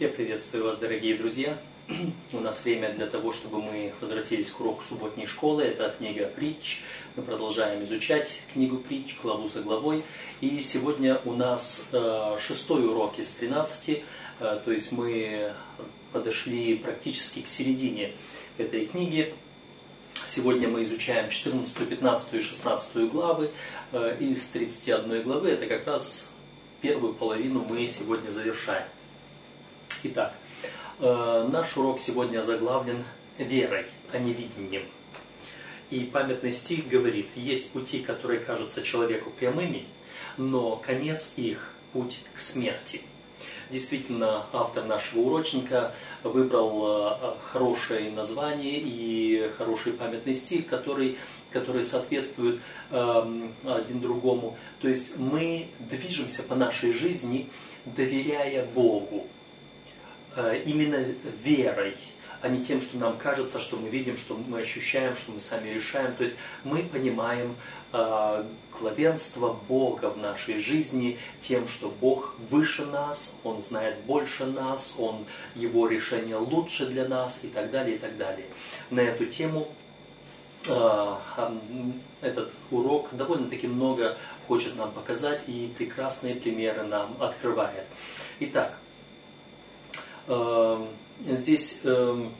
Я приветствую вас, дорогие друзья. У нас время для того, чтобы мы возвратились к уроку субботней школы. Это книга «Притч». Мы продолжаем изучать книгу «Притч» главу за главой. И сегодня у нас э, шестой урок из 13. Э, то есть мы подошли практически к середине этой книги. Сегодня мы изучаем 14, 15 и 16 главы. Э, из 31 главы это как раз первую половину мы сегодня завершаем. Итак, э, наш урок сегодня заглавлен верой, а не видением. И памятный стих говорит, есть пути, которые кажутся человеку прямыми, но конец их – путь к смерти. Действительно, автор нашего урочника выбрал э, хорошее название и хороший памятный стих, который, который соответствует э, один другому. То есть мы движемся по нашей жизни, доверяя Богу, именно верой, а не тем, что нам кажется, что мы видим, что мы ощущаем, что мы сами решаем. То есть мы понимаем э, главенство Бога в нашей жизни тем, что Бог выше нас, Он знает больше нас, Он, Его решение лучше для нас и так далее, и так далее. На эту тему э, этот урок довольно-таки много хочет нам показать и прекрасные примеры нам открывает. Итак, здесь эм,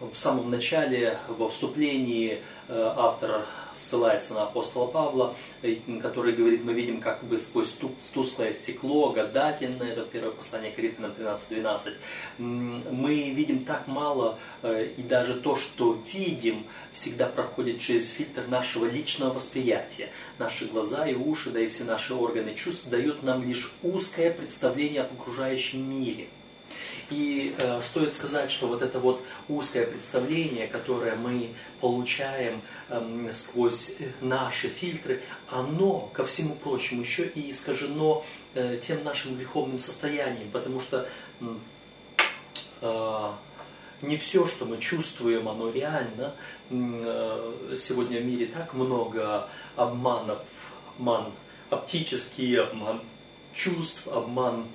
в самом начале, во вступлении, автор ссылается на апостола Павла, э, который говорит, мы видим как бы сквозь тусклое стекло, гадательно, это первое послание Коринфянам 13-12. Мы видим так мало, э, и даже то, что видим, всегда проходит через фильтр нашего личного восприятия. Наши глаза и уши, да и все наши органы чувств дают нам лишь узкое представление об окружающем мире – и э, стоит сказать, что вот это вот узкое представление, которое мы получаем эм, э, сквозь наши фильтры, оно, ко всему прочему, еще и искажено э, тем нашим греховным состоянием, потому что э, не все, что мы чувствуем, оно реально. Э, сегодня в мире так много обманов, обман оптический, обман чувств, обман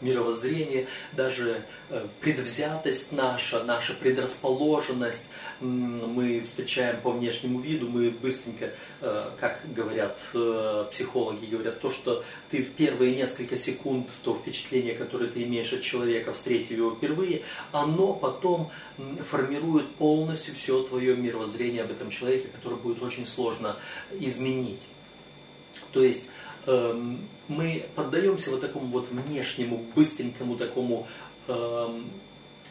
мировоззрение, даже э, предвзятость наша, наша предрасположенность мы встречаем по внешнему виду, мы быстренько, э, как говорят психологи, говорят, то, что ты в первые несколько секунд, то впечатление, которое ты имеешь от человека, встретив его впервые, оно потом формирует полностью все твое мировоззрение об этом человеке, которое будет очень сложно изменить. То есть мы поддаемся вот такому вот внешнему, быстренькому такому эм,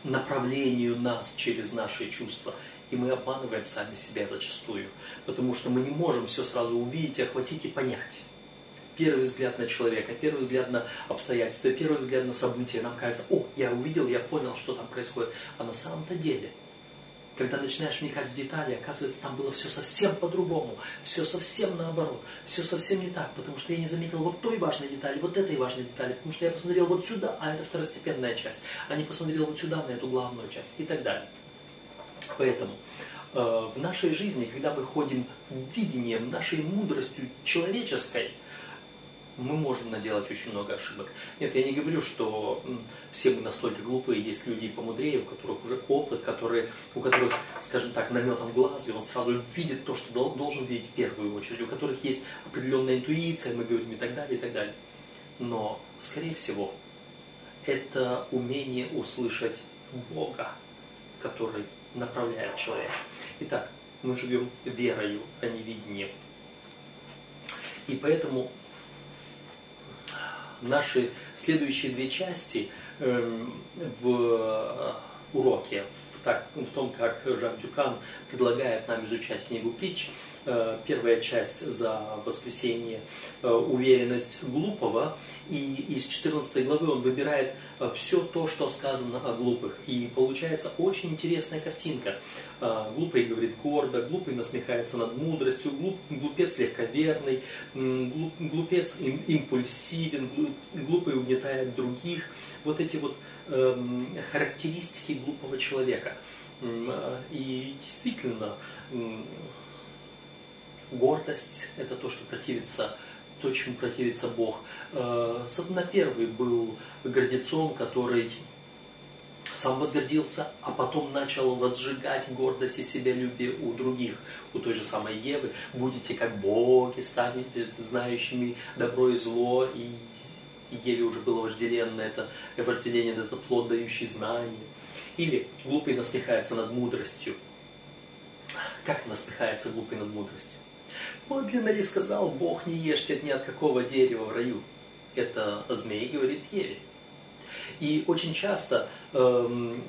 направлению нас через наши чувства. И мы обманываем сами себя зачастую, потому что мы не можем все сразу увидеть, охватить и понять. Первый взгляд на человека, первый взгляд на обстоятельства, первый взгляд на события, нам кажется, о, я увидел, я понял, что там происходит. А на самом-то деле – когда начинаешь вникать в детали, оказывается, там было все совсем по-другому, все совсем наоборот, все совсем не так, потому что я не заметил вот той важной детали, вот этой важной детали, потому что я посмотрел вот сюда, а это второстепенная часть, а не посмотрел вот сюда, на эту главную часть и так далее. Поэтому э, в нашей жизни, когда мы ходим видением, нашей мудростью человеческой – мы можем наделать очень много ошибок. Нет, я не говорю, что все мы настолько глупые, есть люди помудрее, у которых уже опыт, которые, у которых, скажем так, наметан глаз, и он сразу видит то, что должен видеть в первую очередь, у которых есть определенная интуиция, мы говорим и так далее, и так далее. Но, скорее всего, это умение услышать Бога, который направляет человека. Итак, мы живем верою, а не видением. И поэтому наши следующие две части эм, в э, уроке, в, так, в том, как Жак Дюкан предлагает нам изучать книгу притч, первая часть за воскресенье э, уверенность глупого, и из 14 главы он выбирает э, все то, что сказано о глупых. И получается очень интересная картинка. Глупый говорит гордо, глупый насмехается над мудростью, глуп, глупец легковерный, глупец импульсивен, глупый угнетает других. Вот эти вот эм, характеристики глупого человека. И действительно, Гордость – это то, что противится то, чему противится Бог. Э, Сатана первый был гордецом, который сам возгордился, а потом начал возжигать гордость и себялюбие у других, у той же самой Евы. Будете как боги, станете знающими добро и зло, и Еве уже было вожделенно это, вожделение, этот плод, дающий знания. Или глупый насмехается над мудростью. Как насмехается глупый над мудростью? Подлинно ли сказал Бог, не ешьте ни от какого дерева в раю? Это змей говорит Еве. И очень часто эм,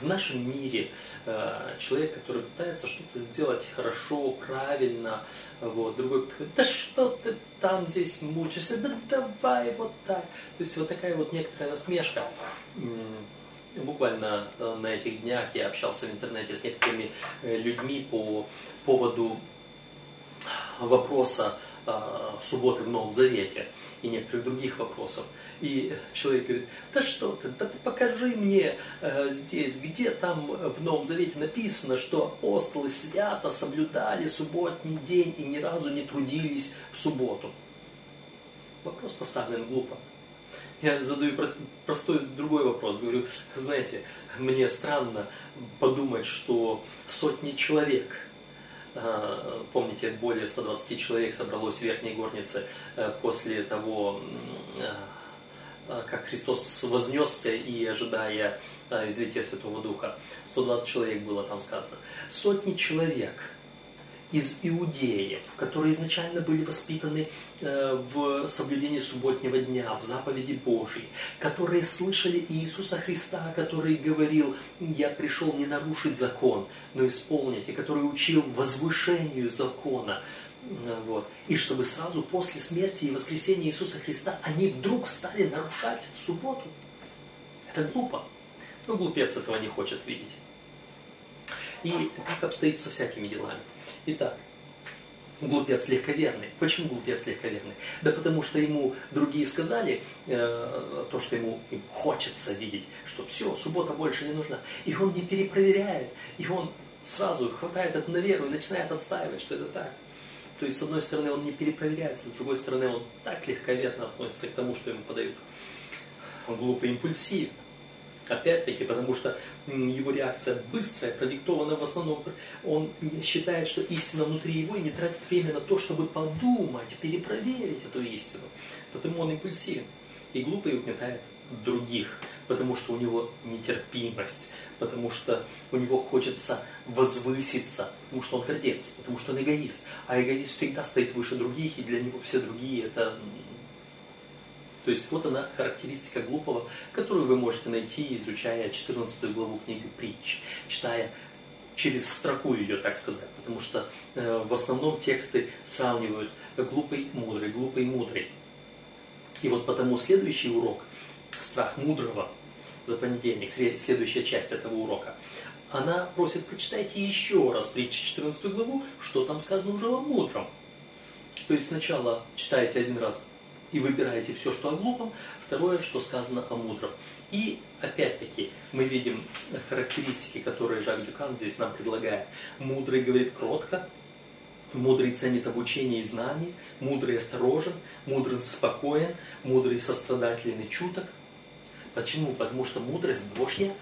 в нашем мире э, человек, который пытается что-то сделать хорошо, правильно, вот, другой да что ты там здесь мучаешься, да давай вот так. То есть вот такая вот некоторая насмешка. Буквально э, на этих днях я общался в интернете с некоторыми э, людьми по поводу вопроса субботы в Новом Завете и некоторых других вопросов. И человек говорит, да что ты, да ты покажи мне э, здесь, где там в Новом Завете написано, что апостолы свято соблюдали субботний день и ни разу не трудились в субботу. Вопрос поставлен глупо. Я задаю простой другой вопрос. Говорю, знаете, мне странно подумать, что сотни человек – помните, более 120 человек собралось в Верхней Горнице э, после того, э, как Христос вознесся и ожидая излития Святого Духа. 120 человек было там сказано. Сотни человек – из иудеев, которые изначально были воспитаны э, в соблюдении субботнего дня, в заповеди Божьей, которые слышали Иисуса Христа, который говорил, я пришел не нарушить закон, но исполнить, и который учил возвышению закона. Вот. И чтобы сразу после смерти и воскресения Иисуса Христа они вдруг стали нарушать субботу. Это глупо. Но глупец этого не хочет видеть. И так обстоит со всякими делами. Итак, глупец легковерный. Почему глупец легковерный? Да потому что ему другие сказали э, то, что ему им хочется видеть, что все, суббота больше не нужна. И он не перепроверяет, и он сразу хватает это на веру и начинает отстаивать, что это так. То есть, с одной стороны, он не перепроверяет, с другой стороны, он так легковерно относится к тому, что ему подают. Он глупый импульсив. Опять-таки, потому что его реакция быстрая, продиктована в основном, он считает, что истина внутри его и не тратит время на то, чтобы подумать, перепроверить эту истину. Потому он импульсивен и глупо и угнетает других, потому что у него нетерпимость, потому что у него хочется возвыситься, потому что он гордец, потому что он эгоист. А эгоист всегда стоит выше других, и для него все другие это то есть вот она характеристика глупого, которую вы можете найти, изучая 14 главу книги притч, читая через строку ее, так сказать, потому что э, в основном тексты сравнивают глупый, мудрый, глупый, мудрый. И вот потому следующий урок, страх мудрого, за понедельник, следующая часть этого урока, она просит, прочитайте еще раз притчи 14 главу, что там сказано уже о мудром. То есть сначала читаете один раз и выбираете все, что о глупом, второе, что сказано о мудром. И опять-таки мы видим характеристики, которые Жак Дюкан здесь нам предлагает. Мудрый говорит кротко, мудрый ценит обучение и знания, мудрый осторожен, мудрый спокоен, мудрый сострадателен и чуток. Почему? Потому что мудрость Божья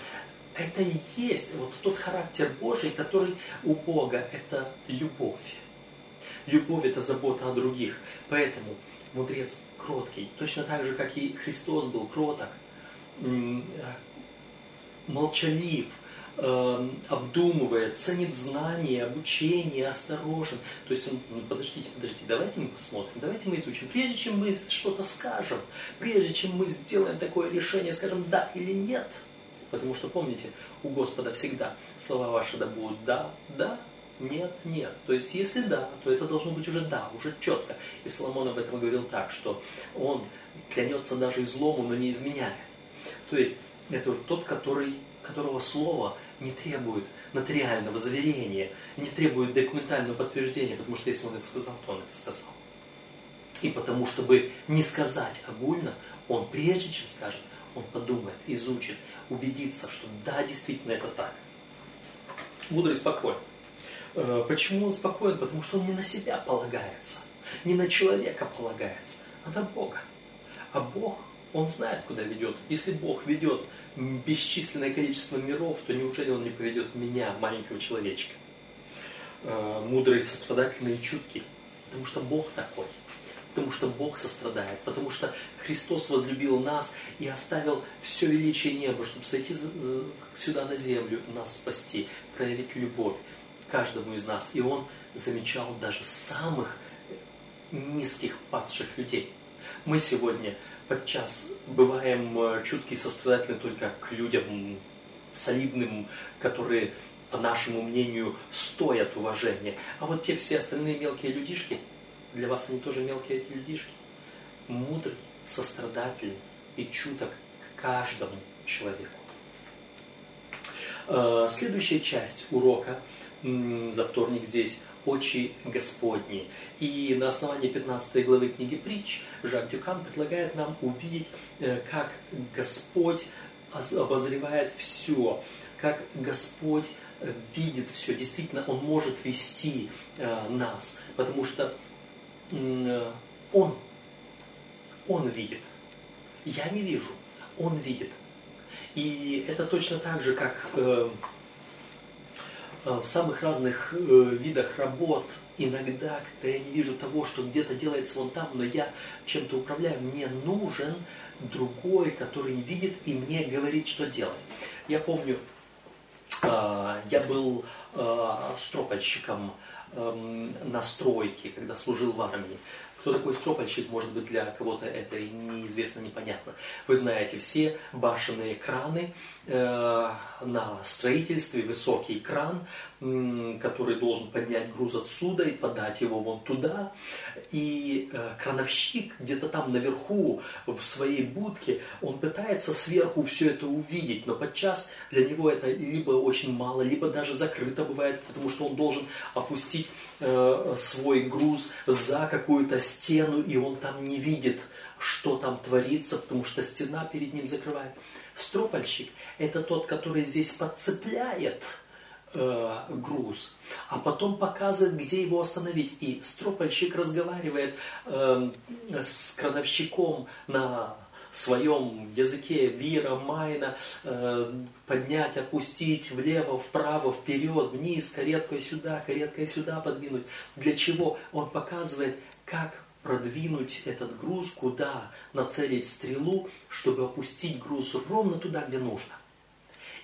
это и есть вот тот характер Божий, который у Бога это любовь. Любовь это забота о других. Поэтому мудрец кроткий, точно так же, как и Христос был кроток, молчалив, эм, обдумывает, ценит знания, обучение, осторожен. То есть он, ну, подождите, подождите, давайте мы посмотрим, давайте мы изучим. Прежде чем мы что-то скажем, прежде чем мы сделаем такое решение, скажем да или нет. Потому что помните, у Господа всегда слова ваши да будут да, да, нет, нет. То есть, если да, то это должно быть уже да, уже четко. И Соломон об этом говорил так, что он клянется даже излому, но не изменяет. То есть, это уже тот, который, которого слово не требует нотариального заверения, не требует документального подтверждения, потому что если он это сказал, то он это сказал. И потому, чтобы не сказать огульно, он прежде чем скажет, он подумает, изучит, убедится, что да, действительно это так. Мудрый спокойно. Э, почему он спокоен? Потому что он не на себя полагается. Не на человека полагается, а на Бога. А Бог, Он знает, куда ведет. Если Бог ведет бесчисленное количество миров, то неужели Он не поведет меня, маленького человечка? Э, мудрый, сострадательный и чуткий. Потому что Бог такой. Потому что Бог сострадает. Потому что Христос возлюбил нас и оставил все величие неба, чтобы сойти сюда на землю, нас спасти, проявить любовь каждому из нас. И Он замечал даже самых низких падших людей. Мы сегодня подчас бываем э, чутки и сострадательны только к людям солидным, которые, по нашему мнению, стоят уважения. А вот те все остальные мелкие людишки, для вас они тоже мелкие эти людишки, мудрый, сострадательный и чуток к каждому человеку. Э, следующая часть урока за вторник здесь очи Господни. И на основании 15 главы книги притч Жак Дюкан предлагает нам увидеть, э, как Господь обозревает все, как Господь э, видит все. Действительно, Он может вести э, нас, потому что Он, Он видит. Я не вижу, Он видит. И это точно так же, как в самых разных э, видах работ, иногда, когда я не вижу того, что где-то делается вон там, но я чем-то управляю, мне нужен другой, который видит и мне говорит, что делать. Я помню, э, я был стропольщиком эм, на стройке, когда служил в армии. Кто такой стропольщик, может быть, для кого-то это неизвестно, непонятно. Вы знаете, все башенные краны э, на строительстве, высокий кран, э, который должен поднять груз отсюда и подать его вон туда. И э, крановщик где-то там наверху, в своей будке, он пытается сверху все это увидеть, но подчас для него это либо очень мало, либо даже закрыто бывает, потому что он должен опустить э, свой груз за какую-то стену, и он там не видит, что там творится, потому что стена перед ним закрывает. Стропольщик – это тот, который здесь подцепляет э, груз, а потом показывает, где его остановить. И стропольщик разговаривает э, с крановщиком на своем языке вира, майна, э, поднять, опустить влево, вправо, вперед, вниз, кареткой сюда, кареткой сюда подвинуть. Для чего? Он показывает, как продвинуть этот груз, куда нацелить стрелу, чтобы опустить груз ровно туда, где нужно.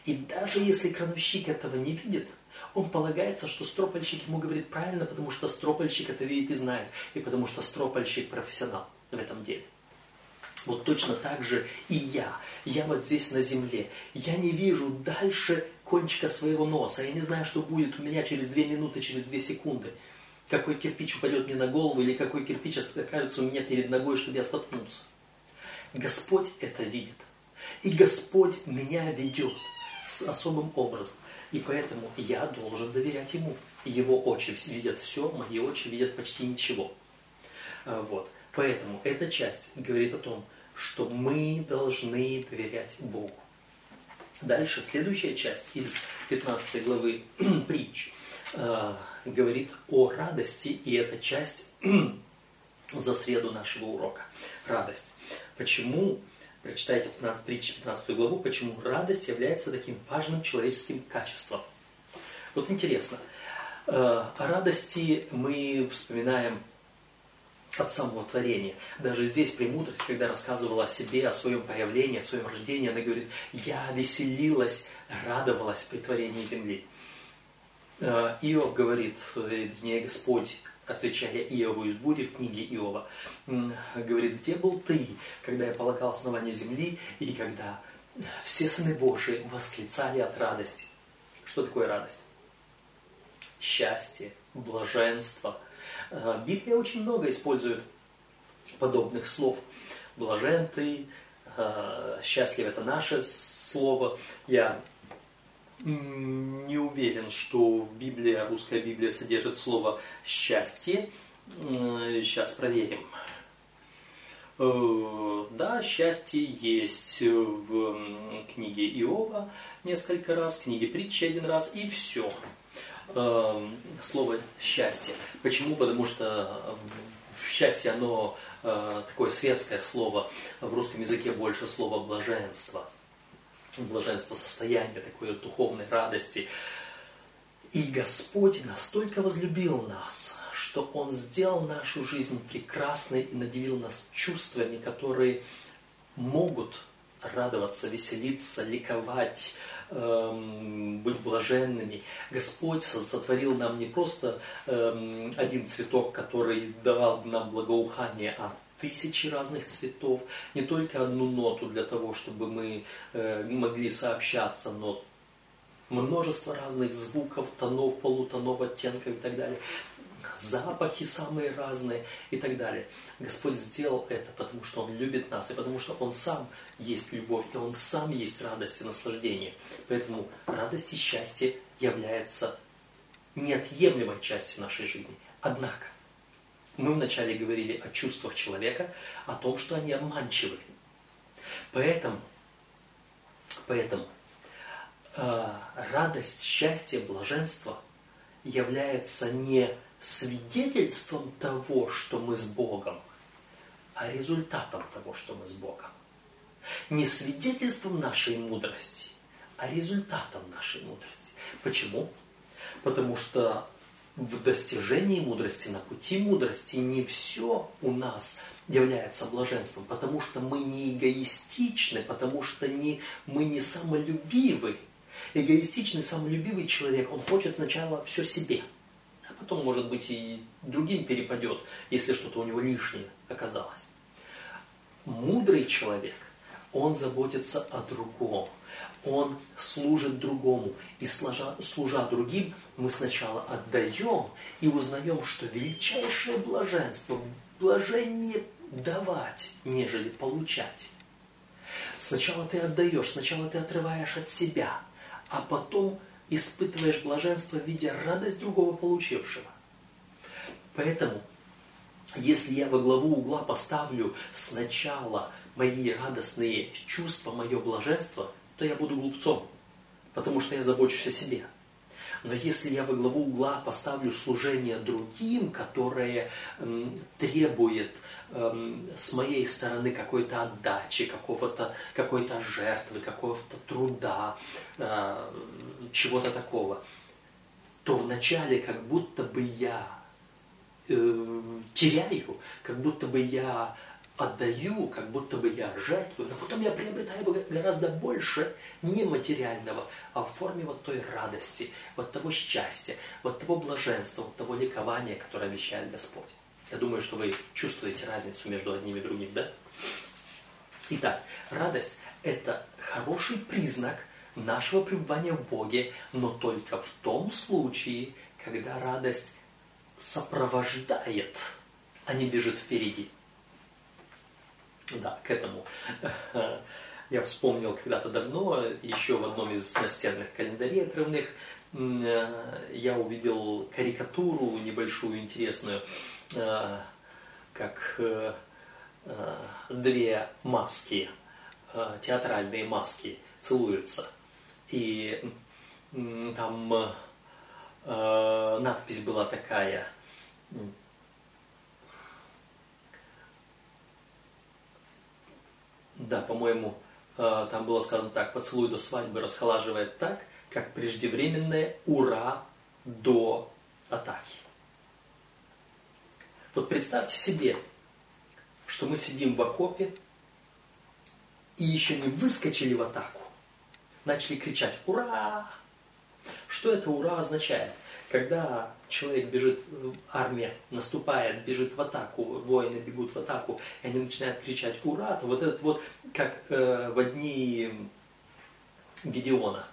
И даже если крановщик этого не видит, он полагается, что стропольщик ему говорит правильно, потому что стропольщик это видит и знает, и потому что стропольщик профессионал в этом деле. Вот точно так же и я. Я вот здесь на земле. Я не вижу дальше кончика своего носа. Я не знаю, что будет у меня через две минуты, через две секунды какой кирпич упадет мне на голову или какой кирпич окажется у меня перед ногой, чтобы я споткнулся. Господь это видит. И Господь меня ведет с особым образом. И поэтому я должен доверять Ему. Его очи видят все, мои очи видят почти ничего. А, вот. Поэтому эта часть говорит о том, что мы должны доверять Богу. Дальше, следующая часть из 15 главы притч э, говорит о радости, и это часть за среду нашего урока. Радость. Почему, прочитайте 15, притчи 15 главу, почему радость является таким важным человеческим качеством. Вот интересно, э, о радости мы вспоминаем от самого творения. Даже здесь премудрость, когда рассказывала о себе, о своем появлении, о своем рождении, она говорит, я веселилась, радовалась при творении земли. Э, Иов говорит, вернее, Господь, отвечая Иову из бури в книге Иова, говорит, где был ты, когда я полагал основание земли, и когда все сыны Божии восклицали от радости. Что такое радость? Счастье, блаженство. Э, Библия очень много использует подобных слов. Блажен ты, э, счастлив это наше слово. Я не уверен, что в Библии, русская Библия содержит слово «счастье». Сейчас проверим. Э, да, счастье есть в книге Иова несколько раз, в книге притчи один раз, и все. Э, слово «счастье». Почему? Потому что счастье, оно э, такое светское слово, в русском языке больше слова блаженство. Блаженство состояние такой духовной радости. И Господь настолько возлюбил нас, что Он сделал нашу жизнь прекрасной и наделил нас чувствами, которые могут радоваться, веселиться, ликовать, эм, быть блаженными. Господь сотворил нам не просто эм, один цветок, который давал нам благоухание, а тысячи разных цветов, не только одну ноту для того, чтобы мы э, могли сообщаться, но множество разных звуков, тонов, полутонов, оттенков и так далее запахи самые разные и так далее. Господь сделал это, потому что Он любит нас, и потому что Он сам есть любовь, и Он сам есть радость и наслаждение. Поэтому радость и счастье является неотъемлемой частью нашей жизни. Однако, мы вначале говорили о чувствах человека, о том, что они обманчивы. Поэтому, поэтому э, радость, счастье, блаженство является не свидетельством того, что мы с Богом, а результатом того, что мы с Богом. Не свидетельством нашей мудрости, а результатом нашей мудрости. Почему? Потому что в достижении мудрости, на пути мудрости не все у нас является блаженством, потому что мы не эгоистичны, потому что не, мы не самолюбивы. Эгоистичный, самолюбивый человек, он хочет сначала все себе – а потом, может быть, и другим перепадет, если что-то у него лишнее оказалось. Мудрый человек, он заботится о другом, он служит другому. И служа, служа другим, мы сначала отдаем и узнаем, что величайшее блаженство, блажение давать, нежели получать. Сначала ты отдаешь, сначала ты отрываешь от себя, а потом испытываешь блаженство, видя радость другого получившего. Поэтому, если я во главу угла поставлю сначала мои радостные чувства, мое блаженство, то я буду глупцом, потому что я забочусь о себе. Но если я во главу угла поставлю служение другим, которое м, требует м, с моей стороны какой-то отдачи, какого-то, какой-то жертвы, какого-то труда, э, чего-то такого, то вначале как будто бы я э, теряю, как будто бы я отдаю, как будто бы я жертвую, но потом я приобретаю гораздо больше нематериального, а в форме вот той радости, вот того счастья, вот того блаженства, вот того ликования, которое обещает Господь. Я думаю, что вы чувствуете разницу между одним и другим, да? Итак, радость – это хороший признак нашего пребывания в Боге, но только в том случае, когда радость сопровождает, а не бежит впереди. Да, к этому я вспомнил когда-то давно, еще в одном из настенных календарей отрывных, я увидел карикатуру небольшую, интересную, э, как э, э, две маски, театральные маски целуются – и там э, надпись была такая. Да, по-моему, э, там было сказано так, поцелуй до свадьбы расхолаживает так, как преждевременное ура до атаки. Вот представьте себе, что мы сидим в окопе и еще не выскочили в атаку начали кричать «Ура!». Что это «Ура» означает? Когда человек бежит, армия наступает, бежит в атаку, воины бегут в атаку, и они начинают кричать «Ура!», то вот этот вот, как э, в дни Гедеона.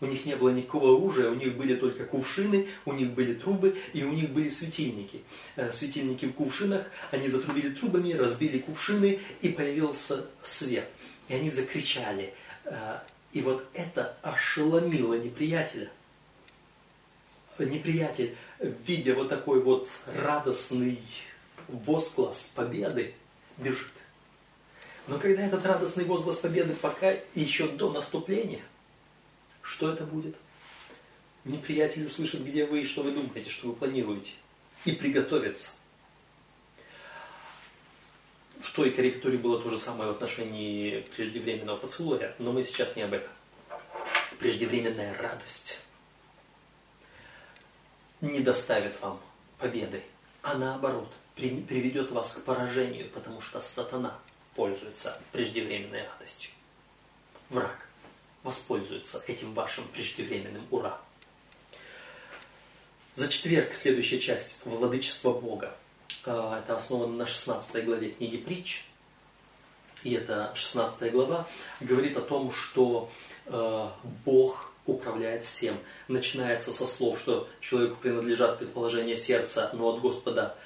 У них не было никакого оружия, у них были только кувшины, у них были трубы и у них были светильники. Э, светильники в кувшинах, они затрубили трубами, разбили кувшины и появился свет. И они закричали э, и вот это ошеломило неприятеля. Неприятель, видя вот такой вот радостный возглас победы, бежит. Но когда этот радостный возглас победы пока еще до наступления, что это будет? Неприятель услышит, где вы и что вы думаете, что вы планируете, и приготовится. в той корректуре было то же самое в отношении преждевременного поцелуя, но мы сейчас не об этом. Преждевременная радость не доставит вам победы, а наоборот, приведет вас к поражению, потому что сатана пользуется преждевременной радостью. Враг воспользуется этим вашим преждевременным ура. За четверг следующая часть «Владычество Бога». А, это основано на 16 главе книги «Притч». И эта 16 глава говорит о том, что э, Бог управляет всем. Начинается со слов, что человеку принадлежат предположения сердца, но от Господа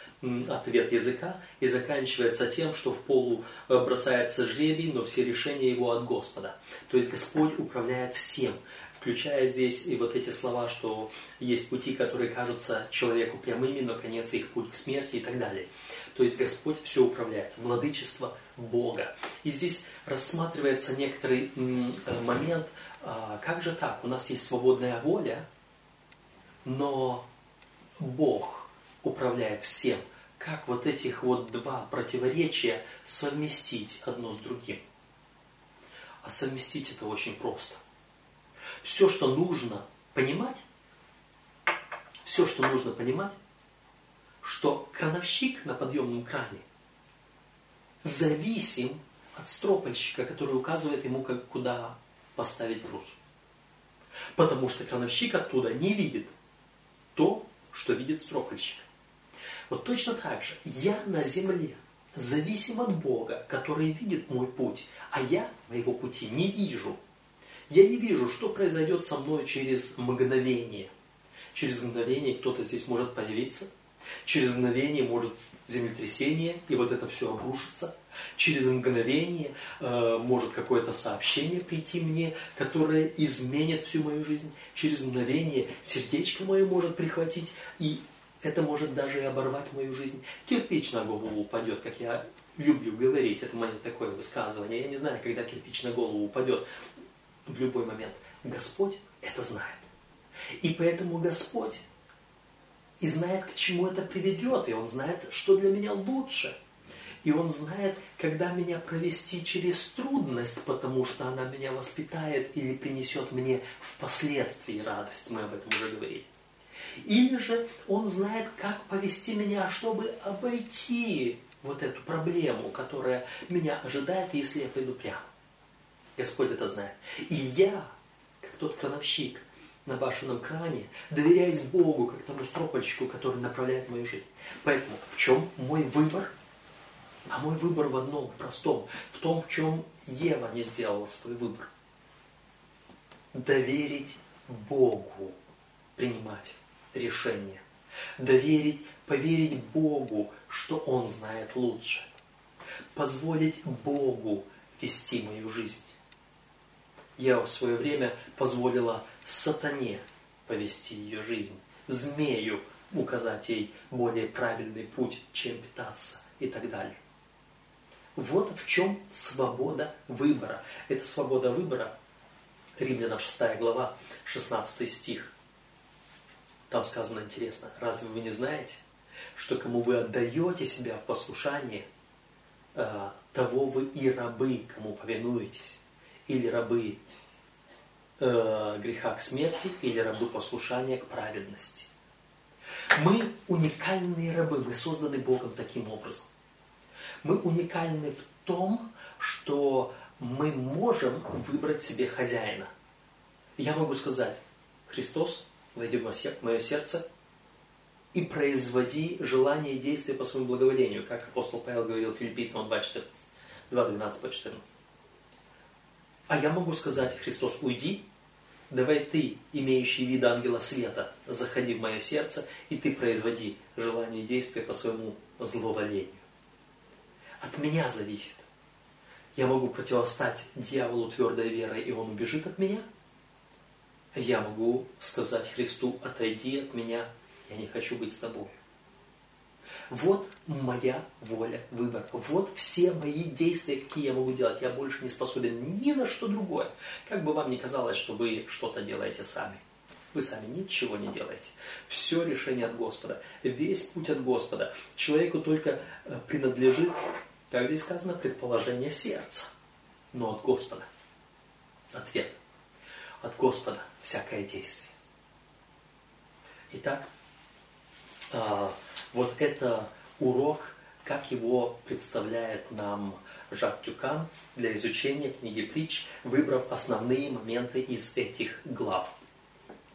ответ языка, и заканчивается тем, что в полу э, бросается жребий, но все решения его от Господа. То есть Господь управляет всем включая здесь и вот эти слова, что есть пути, которые кажутся человеку прямыми, но конец их путь к смерти и так далее. То есть Господь все управляет, владычество Бога. И здесь рассматривается некоторый э, момент, а, как же так, у нас есть свободная воля, но Бог управляет всем. Как вот этих вот два противоречия совместить одно с другим? А совместить это очень просто – все, что нужно понимать, все, что нужно понимать, что крановщик на подъемном кране зависим от стропольщика, который указывает ему, как, куда поставить груз. Потому что крановщик оттуда не видит то, что видит стропольщик. Вот точно так же я на земле зависим от Бога, который видит мой путь, а я моего пути не вижу – я не вижу, что произойдет со мной через мгновение. Через мгновение кто-то здесь может появиться. Через мгновение может землетрясение, и вот это все обрушится. Через мгновение э, может какое-то сообщение прийти мне, которое изменит всю мою жизнь. Через мгновение сердечко мое может прихватить, и это может даже и оборвать мою жизнь. Кирпич на голову упадет, как я люблю говорить, это мое такое высказывание. Я не знаю, когда кирпич на голову упадет, в любой момент. Господь это знает. И поэтому Господь и знает, к чему это приведет, и Он знает, что для меня лучше. И Он знает, когда меня провести через трудность, потому что она меня воспитает или принесет мне впоследствии радость. Мы об этом уже говорили. Или же Он знает, как повести меня, чтобы обойти вот эту проблему, которая меня ожидает, если я пойду прямо. Господь это знает. И я, как тот крановщик на башенном кране, доверяюсь Богу, как тому стропольщику, который направляет мою жизнь. Поэтому в чем мой выбор? А мой выбор в одном простом, в том, в чем Ева не сделала свой выбор. Доверить Богу принимать решения. Доверить, поверить Богу, что Он знает лучше. Позволить Богу вести мою жизнь я в свое время позволила сатане повести ее жизнь, змею указать ей более правильный путь, чем питаться и так далее. Вот в чем свобода выбора. Это свобода выбора, Римлянам 6 глава, 16 стих. Там сказано интересно, разве вы не знаете, что кому вы отдаете себя в послушание, э, того вы и рабы, кому повинуетесь, или рабы э, греха к смерти или рабы послушания к праведности. Мы уникальные рабы, мы созданы Богом таким образом. Мы уникальны в том, что мы можем выбрать себе хозяина. Я могу сказать, Христос, войди в мое сердце и производи желание и действия по своему благоволению, как апостол Павел говорил филиппийцам 2.14, 2.12 по 14. А я могу сказать, Христос, уйди, давай ты, имеющий вид ангела света, заходи в мое сердце, и ты производи желание и действия по своему зловолению. От меня зависит. Я могу противостать дьяволу твердой верой, и он убежит от меня. Я могу сказать Христу, отойди от меня, я не хочу быть с тобой. Вот моя воля, выбор. Вот все мои действия, какие я могу делать. Я больше не способен ни на что другое. Как бы вам ни казалось, что вы что-то делаете сами. Вы сами ничего не делаете. Все решение от Господа. Весь путь от Господа. Человеку только э, принадлежит Как здесь сказано, предположение сердца, но от Господа. Ответ. От Господа всякое действие. Итак, а, вот это урок, как его представляет нам Жак Тюкан для изучения книги притч, выбрав основные моменты из этих глав.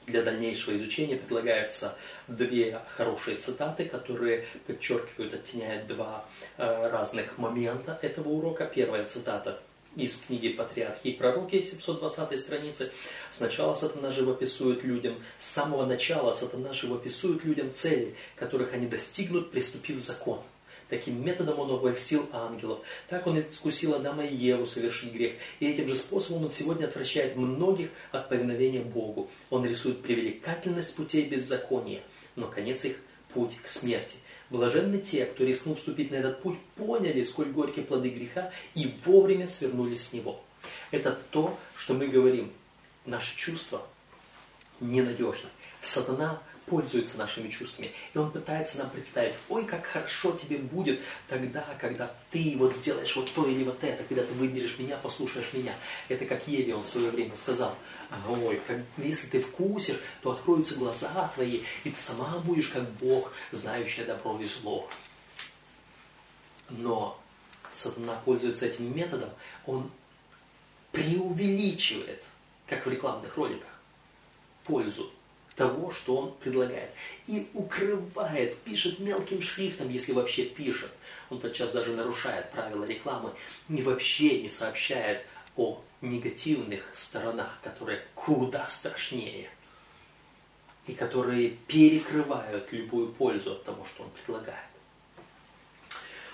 Для дальнейшего изучения предлагаются две хорошие цитаты, которые подчеркивают, оттеняют два э, разных момента этого урока. Первая цитата из книги «Патриархи и пророки» 720 страницы. Сначала сатана живописует людям, с самого начала сатана живописует людям цели, которых они достигнут, приступив закон – Таким методом он обольстил ангелов. Так он искусил Адама и Еву совершить грех. И этим же способом он сегодня отвращает многих от повиновения Богу. Он рисует привлекательность путей беззакония, но конец их – путь к смерти. Блаженны те, кто, рискнув вступить на этот путь, поняли, сколь горькие плоды греха и вовремя свернули с него. Это то, что мы говорим. Наши чувства ненадежны. Сатана пользуется нашими чувствами. И он пытается нам представить, ой, как хорошо тебе будет тогда, когда ты вот сделаешь вот то или вот это, когда ты выберешь меня, послушаешь меня. Это как Еве он в свое время сказал, ой, как, если ты вкусишь, то откроются глаза твои, и ты сама будешь как Бог, знающая добро и зло. Но сатана пользуется этим методом, он преувеличивает, как в рекламных роликах, пользу того, что он предлагает. И укрывает, пишет мелким шрифтом, если вообще пишет. Он подчас даже нарушает правила рекламы и вообще не сообщает о негативных сторонах, которые куда страшнее и которые перекрывают любую пользу от того, что он предлагает.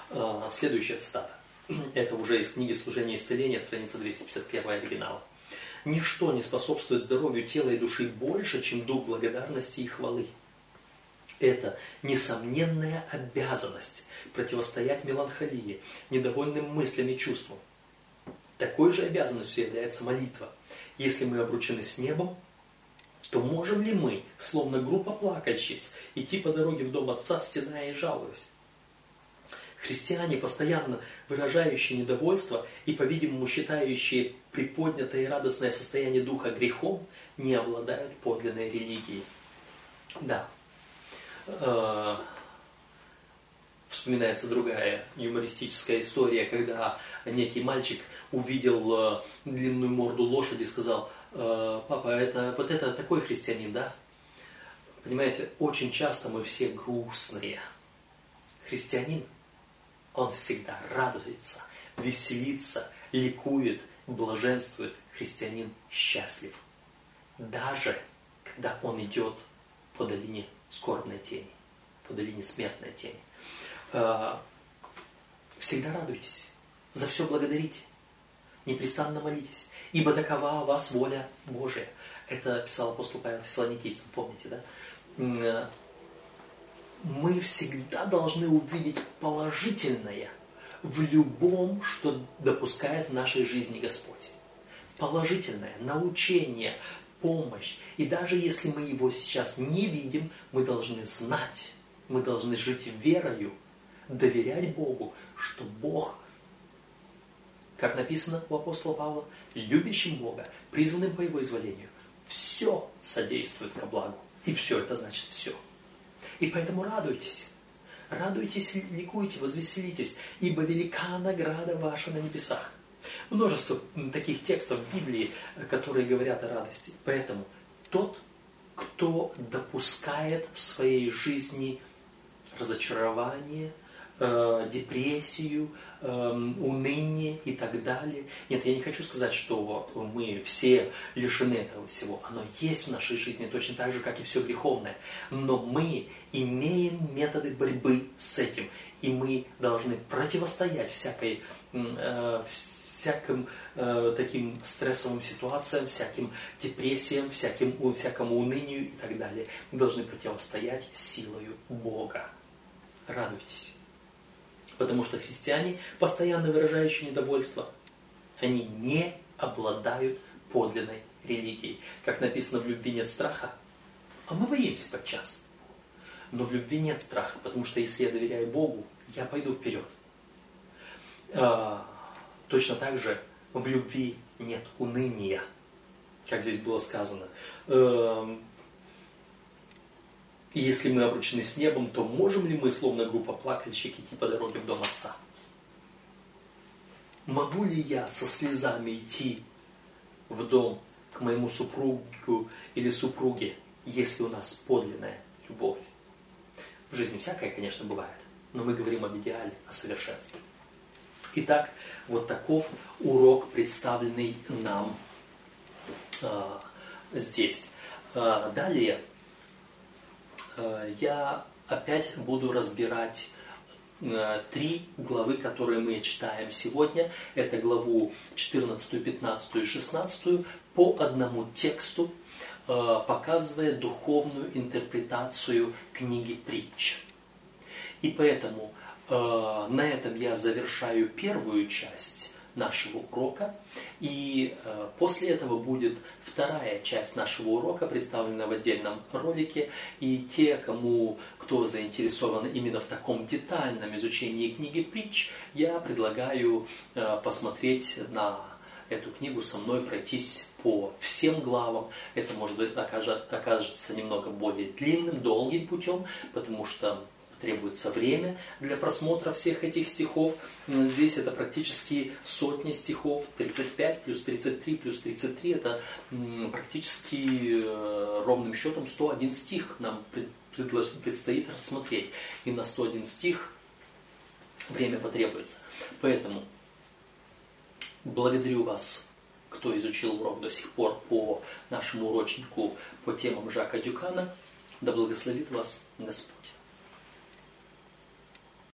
А, следующая цитата. Это уже из книги «Служение исцеления», страница 251 оригинала. Ничто не способствует здоровью тела и души больше, чем дух благодарности и хвалы. Это несомненная обязанность противостоять меланхолии, недовольным мыслям и чувствам. Такой же обязанностью является молитва. Если мы обручены с небом, то можем ли мы, словно группа плакальщиц, идти по дороге в дом Отца, стеная и жалуясь? Христиане, постоянно выражающие недовольство и, по-видимому, считающие приподнятое и радостное состояние духа грехом, не обладают подлинной религией. Да. Э, вспоминается другая юмористическая история, когда некий мальчик увидел э, длинную морду лошади и сказал, «Э, папа, это, вот это такой христианин, да? Понимаете, очень часто мы все грустные. Христианин – он всегда радуется, веселится, ликует, блаженствует. Христианин счастлив. Даже когда он идет по долине скорбной тени, по долине смертной тени. А, всегда радуйтесь, за все благодарите, непрестанно молитесь, ибо такова у вас воля Божия. Это писал апостол Павел Фессалоникийцам, помните, да? Мы всегда должны увидеть положительное в любом, что допускает в нашей жизни Господь. Положительное, научение, помощь. И даже если мы его сейчас не видим, мы должны знать, мы должны жить верою, доверять Богу, что Бог, как написано у апостола Павла, любящим Бога, призванным по его изволению, все содействует ко благу. И все это значит все. И поэтому радуйтесь. Радуйтесь, ликуйте, возвеселитесь, ибо велика награда ваша на небесах. Множество таких текстов в Библии, которые говорят о радости. Поэтому тот, кто допускает в своей жизни разочарование, э, депрессию, э, уныние и так далее. Нет, я не хочу сказать, что мы все лишены этого всего. Оно есть в нашей жизни точно так же, как и все греховное. Но мы имеем методы борьбы с этим. И мы должны противостоять всякой, э, всяким э, таким стрессовым ситуациям, всяким депрессиям, всяким, всякому унынию и так далее. Мы должны противостоять силою Бога. Радуйтесь. Потому что христиане, постоянно выражающие недовольство, они не обладают подлинной религией. Как написано в любви нет страха, а мы боимся подчас. Но в любви нет страха, потому что если я доверяю Богу, я пойду вперед. А, точно так же в любви нет уныния, как здесь было сказано. И если мы обручены с небом, то можем ли мы, словно группа плакальщик, идти по дороге в дом Отца? Могу ли я со слезами идти в дом к моему супругу или супруге, если у нас подлинная любовь? В жизни всякое, конечно, бывает, но мы говорим об идеале, о совершенстве. Итак, вот таков урок, представленный нам э, здесь. Э, далее я опять буду разбирать э, три главы, которые мы читаем сегодня. Это главу 14, 15 и 16 по одному тексту, э, показывая духовную интерпретацию книги притч. И поэтому Э, на этом я завершаю первую часть нашего урока. И э, после этого будет вторая часть нашего урока, представленная в отдельном ролике. И те, кому, кто заинтересован именно в таком детальном изучении книги притч, я предлагаю э, посмотреть на эту книгу со мной, пройтись по всем главам. Это, может быть, окажется немного более длинным, долгим путем, потому что требуется время для просмотра всех этих стихов. Здесь это практически сотни стихов, 35 плюс 33 плюс 33, это практически э, ровным счетом 101 стих нам предстоит рассмотреть. И на 101 стих время потребуется. Поэтому благодарю вас, кто изучил урок до сих пор по нашему урочнику по темам Жака Дюкана. Да благословит вас Господь.